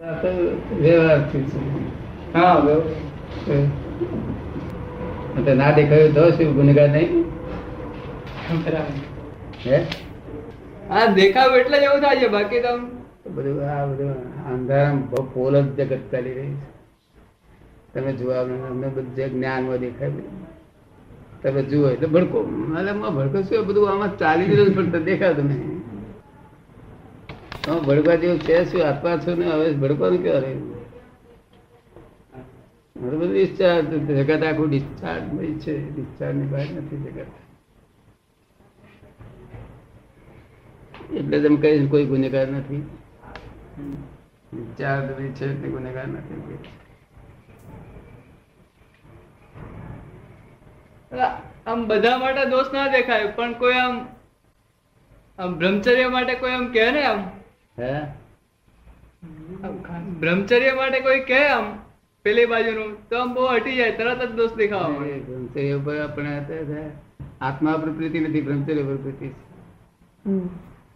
હા ના દેખાયું તો શું ગુનેગાર નહીં? હે? હા દેખાવ એટલે જ એવું થાય છે બાકી તો બધું આ બધું અંધારામ પોલ જ જગત ચાલી રહી છે. તમે જોવા અમને બધું જે જ્ઞાનમાં દેખાય. તમે જુઓ એટલે ભડકો. એટલે ભડકો શું? બધું આમાં ચાલી રહ્યું પણ દેખાતું નહીં. આમાં ભડકા જેવું છે, શું આત્મા છો ને? હવે ભડકવાનું કેવા રહ્યું? કોઈ ગુનેગાર નથી. ડિસ્ચાર્જ છે નથી આમ બધા માટે દોષ ના દેખાય, પણ કોઈ આમ આમ બ્રહ્મચર્ય માટે કોઈ આમ કહે ને આમ? હે? બ્રહ્મચર્ય માટે કોઈ કહે આમ? પેલી બાજુનું? તો આમ બહુ હટી જાય તરત જ દોષ દેખાવા મળે બ્રહ્મચર્ય ઉપર આપણે. આત્મા પર પ્રીતિ નથી બ્રહ્મચર્ય પર પ્રીતિ છે.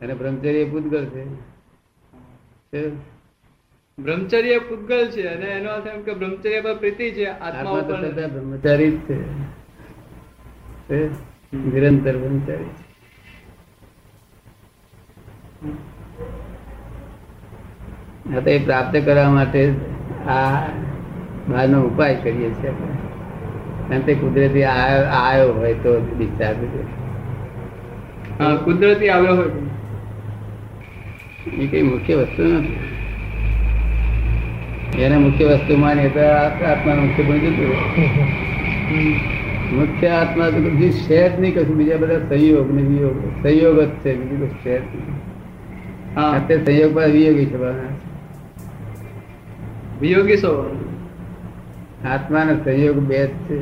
અને બ્રહ્મચર્ય પૂતગલ છે. બ્રહ્મચર્ય પૂતગલ છે અને એનો અર્થ એમ કે બ્રહ્મચર્ય પર પ્રીતિ છે આત્મા ઉપર. બ્રહ્મચારી જ છે. નિરંતર બ્રહ્મચારી છે. હા તો પ્રાપ્ત કરવા માટે આ બહારનો ઉપાય કરીએ છીએ આપણે. કારણ તે કુદરતી આયો હોય તો ડિસ્ચાર્જ કુદરતી આવ્યો હોય એ કઈ મુખ્ય વસ્તુ નથી. એને મુખ્ય વસ્તુ માની તો આ આત્માનું મુખ્ય પણ જતું મુખ્ય આત્મા તો બધી શેર નહીં કશું બીજા બધા સંયોગ ને વિયોગ. સંયોગ જ છે બીજું કશું શેર નહીં. હા. અત્યારે સંયોગ પર વિયોગી છે. વિયોગી સો આત્મા અને સંયોગ બે જ છે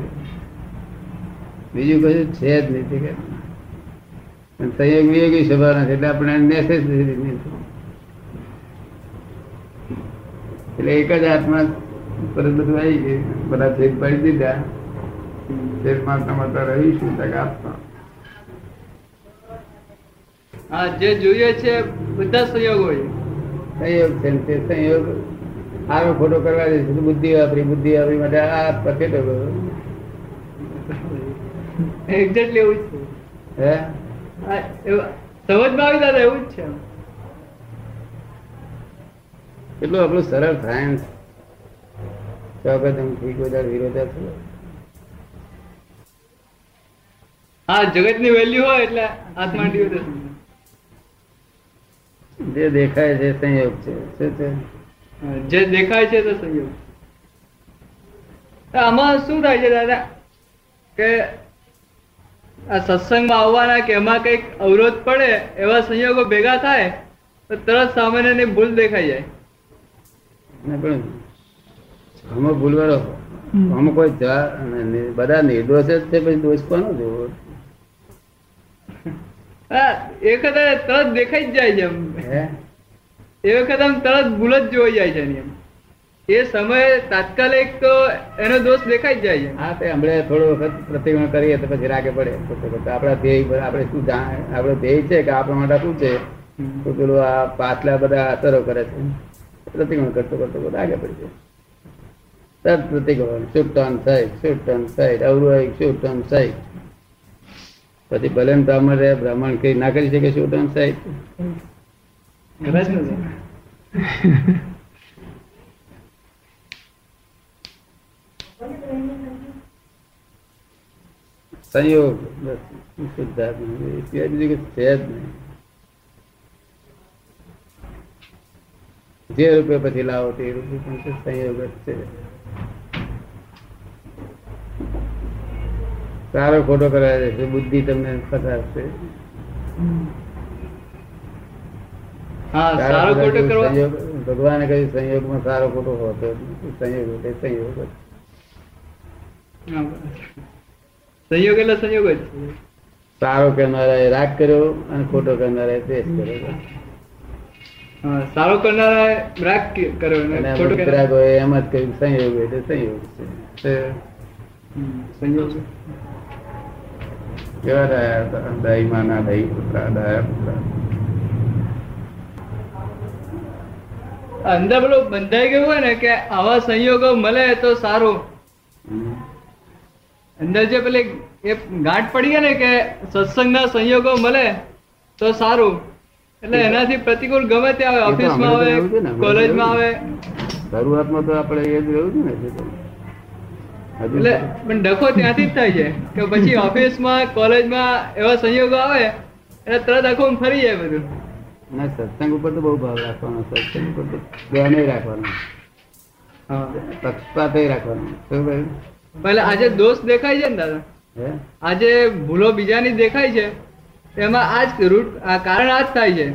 બીજું કશું છે જ નથી કે અને સંયોગ વિયોગી સ્વભાવ નથી એટલે આપણે નેસેસરી નથી એટલે એક જ આત્મા પર બધું આવી ગયું બધા ભેદ પાડી દીધા ભેદમાં તમારે રહીશું તક આત્મા હા જે જોઈએ છે બધા સંયોગો છે સંયોગ છે ને તે સંયોગ સારો ખોટો કરવા દે છે બુદ્ધિ વાપરી બુદ્ધિ વાપરી માટે આ પકેટો એક્ઝેક્ટલી એવું જ છે. હે? સમજમાં આવી દાદા એવું જ છે. એટલું આપણું સરળ સાયન્સ હા જગતની વેલ્યુ હોય એટલે આત્મા જે દેખાય છે સંયોગ છે શું છે? જે દેખાય છે તે સંયોગ. આમાં શું થાય છે દાદા? કે આ સત્સંગમાં આવવાના કે એમાં કંઈક અવરોધ પડે એવા સંયોગો ભેગા થાય તો તરત સામાન્યની ભૂલ દેખાઈ જાય. પણ આમાં ભૂલવાળો આમાં કોઈ બધા નિર્દોષ જ છે પછી દોષ કોનો જોવો હા એ વખતે તરત દેખાઈ જ જાય છે એમ. હે? એ વખત આમ તરત ભૂલ જ જોઈ જાય છે એ સમયે તાત્કાલિક એનો દોષ દેખાઈ જ જાય છે. હા, તે હમણે થોડો વખત પ્રતિક્રમણ કરીએ તો પછી રાગે પડે. આપણા ધ્યેય આપણે શું જાણ, આપણો ધ્યેય છે કે આપણા માટે શું છે? તો પેલું આ પાછલા બધા અસરો કરે છે. પ્રતિક્રમણ કરતો કરતો કરતો આગળ પડી જાય. તરત પ્રતિક્રમણ shoot on side shoot on side અવરું શુટ ઓન પછી ભલે બ્રાહ્મણ રહે બ્રાહ્મણ કઈ ના કરી શકે શુટ ઓન કદાચ નથી સંયોગ બસ શુદ્ધાત્મા એ સિવાય બીજું કશું છે જ નહીં જે રૂપે પછી લાવો તે રૂપે પણ તે સંયોગ જ છે સારો ખોટો કરાવે છે બુદ્ધિ તમને ફસાશે હા સારો ખોટો કરવા સંયોગ ભગવાને કહ્યું સંયોગમાં સારો ખોટો હોતો સંયોગ એટલે સંયોગ. સંયોગ એટલે સંયોગ જ. સારો કરનારાએ રાગ કર્યો અને ખોટો કરનારાએ દ્વેષ કર્યો. સારો કરનારા રાગ કર્યો અને ખોટો કરનારા- એમ જ કહ્યું સંયોગ એટલે સંયોગ છે. સંયોગ કેવા રહ્યા હતા? દાઈ માના દાઈ પુત્રા દયા પુત્રા. અંદર પેલું બંધાઈ ગયું હોય ને કે આવા સંયોગો મળે તો સારું. અંદર જે પેલી એ ગાંઠ પડી ગયા ને કે સત્સંગના સંયોગો મળે તો સારું. એટલે એનાથી પ્રતિકૂળ ગમે તે આવે ઓફિસમાં આવે કોલેજમાં આવે. શરૂઆતમાં તો આપણે એ જ રહ્યું છે ને એટલે પણ ડખો ત્યાંથી જ થાય છે કે પછી ઓફિસમાં કોલેજમાં એવા સંયોગો આવે એટલે તરત આખું ફરી જાય બધું. ના સત્સંગ ઉપર તો બહુ ભાવ રાખવાનો સત્સંગ ઉપર તો ધ્યાન રાખવાનો. પક્ષપાત રાખવાનો. શું કહ્યું? એટલે આજે દોષ દેખાય છે ને દાદા? આજે ભૂલો બીજાની દેખાય છે એમાં આ જ રૂટ આ કારણ આ જ થાય છે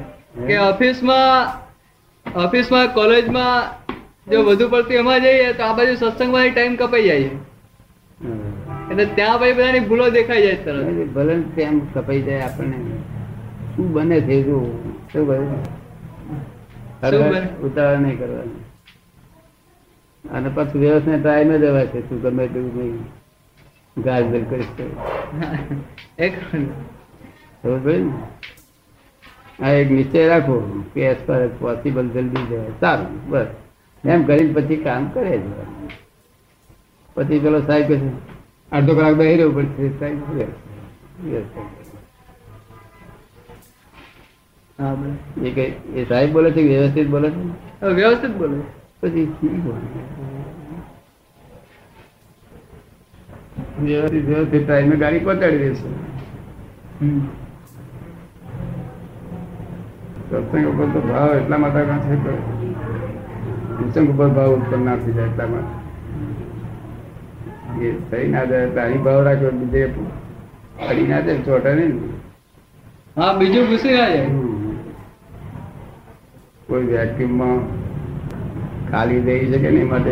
કે ઓફિસમાં ઓફિસમાં કોલેજમાં જો વધુ પડતું એમાં જઈએ તો આ બાજુ સત્સંગમાં ટાઈમ કપાઈ જાય છે. એટલે ત્યાં પછી બધાની ભૂલો દેખાઈ જાય તરત. ભલે તેમ કપાઈ જાય આપણને. શું બને છે જો? શું કહ્યું? ઉતાવળ નહીં કરવાની. અને પછી વ્યવસ્થિત ટાઈમે અવાય છે તું ગમે તેવું નહીં. ગાજર કરીશ એક ખબર હા એક નિશ્ચય રાખો કે એઝ પર પોસિબલ જલ્દી જાય સારું બસ. એમ કરીને પછી કામ કરે છે પછી પેલો સાહેબ કહે છે અડધો કલાક બેસી રહેવું પડશે સાહેબ એ કઈ એ સાહેબ બોલે છે વ્યવસ્થિત બોલે છે? વ્યવસ્થિત બોલે. પછી. વ્યવસ્થિત વ્યવસ્થિત ટાઈમે ગાડી પહોંચાડી દેશે. સત્સંગ ઉપર તો ભાવ એટલા માટે કાં છે સત્સંગ ઉપર ભાવ ઉત્પન્ન ના થઈ જાય એટલા માટે. એ થઈ ના જાય ભાવ રાખ્યો બીજે અડી ના જાય ચોટે નહીં. ને. હા બીજું ઘૂસી ના જાય. કોઈ વેક્યુમમાં ખાલી દઈ શકે ને માટે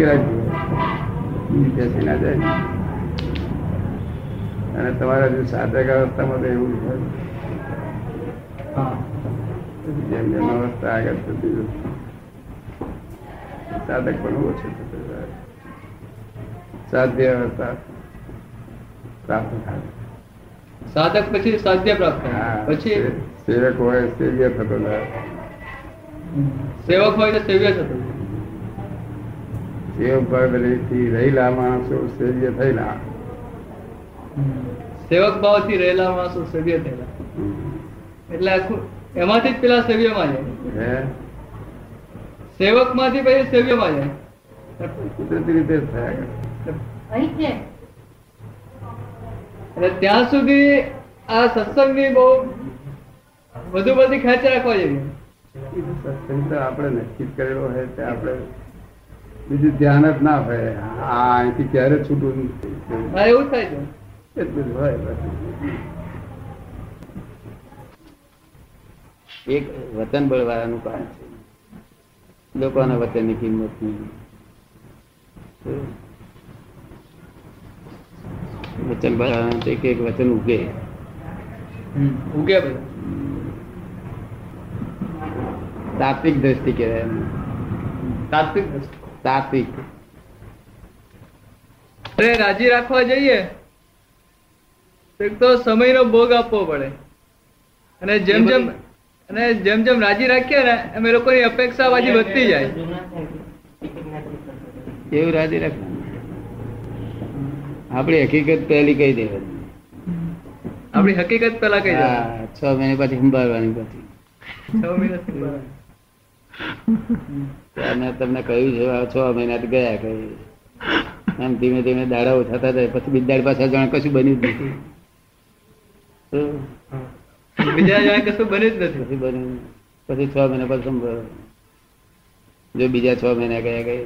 રાખજો બેસી ના જાય અને તમારા જે સાધક અવસ્થામાં તો એવું છે જેમ જેમ અવસ્થા આગળ થતી સાધક પણ ઓછું થતું જાય સાધ્ય અવસ્થા પ્રાપ્ત થાય. સાધક પછી સાધ્ય પ્રાપ્ત થાય. પછી સેવક હોય સેવ્ય થતો જાય સેવક હોય તો સેવ્ય થતો સેવક ભાવથી રહેલા માણસો સેવ્ય થયેલા. સેવક ભાવથી રહેલા માણસો સેવ્ય થયેલા. એટલે આખું એમાંથી જ પેલા સેવ્યમાં જાય. સેવકમાંથી પછી સેવ્યમાં જાય. કુદરતી રીતે થયા. એટલે ત્યાં સુધી આ સત્સંગની બહુ વધુ બધી ખર્ચ રાખવા જોઈએ સત્સંગ તો આપણે નક્કી કરેલો હોય તે આપણે બીજું ધ્યાન જ ના હોય. આ અહીંથી ક્યારે છૂટું નથી. એવું થાય છે. એટલું જ હોય. એક વતન બળવાળાનું કામ છે. લોકોના વચનની કિંમત નહીં. વચન બળવાળાનું એક એક વચન ઉગે. ઉગે બધું. તાત્વિક દ્રષ્ટિ કહેવાય. તાત્વિક. તાત્વિક. રાજી રાખવા જઈએ? તો સમયનો ભોગ આપવો પડે. અને જેમ જેમ અને જેમ જેમ રાજી રાખીએ ને એમ એ લોકોની અપેક્ષા પાછી વધતી જાય. એવું રાજી રાખ આપણી હકીકત પહેલી કહી દેવાની. આપણી હકીકત પેલા કહી દો છ મહિના પછી સંભાળવાની પછી. છ મહિના. મેં તમને કહ્યું છે છ મહિના ગયા કહી એમ ધીમે ધીમે દાડા થતા પછી બિદાડ પાછા જાણે કશું બન્યું જ નથી. બીજા જાણે કશું બન્યું જ નથી. પછી બન્યું પછી છ મહિના પછી સંભાળો જો બીજા છ મહિના ગયા ગઈ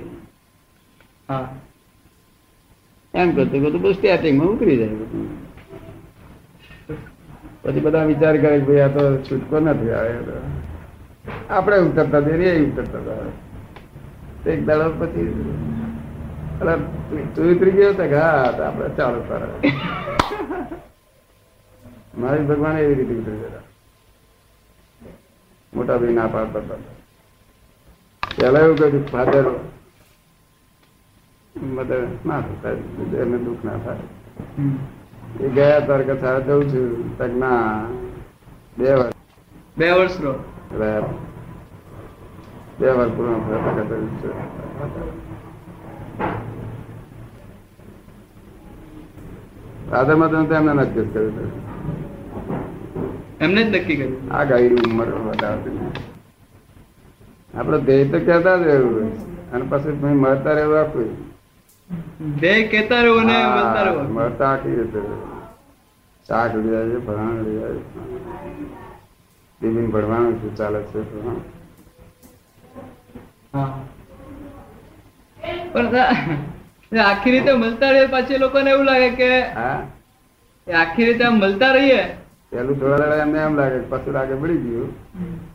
હા. એમ કરતું કરતું બસ સ્ટાર્ટિંગમાં ઉતરી જાય બધું. પછી બધા વિચાર કરે ભાઈ આ તો છૂટકો નથી આવે આપણે ઉતરતા જઈએ એ ઉતરતા હતા. એક દાડો પછી તું- ઉતરી ગયો તો ઘા આપણે ચાલુ કરે મારી ભગવાન એવી રીતે ઉતરી ગયા મોટા ભાઈ ના પાડતા હતા. પેલા એવું કહ્યું ફાધર મધર ના થતા એને દુઃખ ના થાય. એ ગયા તાર કે સારા જઉં છું. તક ના, બે વર્ષ. બે વર્ષનો? રહ્યા બે વાર પૂર્ણ થતા કરતા સાધરમાં તો એમને નક્કી કર્યું એમને જ નક્કી કર્યું આ ગાયની ઉંમર વધારે આપડે ધ્યેય તો કેતા જ રહેવું અને પછી મળતા રહેવું આખું ધ્યેય કેતા રહેવું ને હા, બોલતા મળતા આખી રીતે શાક લઈ આવે ફલાણ લઈ આવે ટિફિન ભરવાનું શું ચાલે છે? પણ આખી રીતે મળતા રહીએ પછી લોકોને એવું લાગે કે હા. આખી રીતે આમ મળતા રહીએ. પેલું થોડા દાડા એમને એમ લાગે પાછું લાગે પડી ગયું.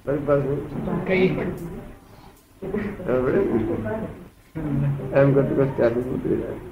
પછી પાછું કઈ? એમ કરતું કશું ચાલુ ઉતરી જાય.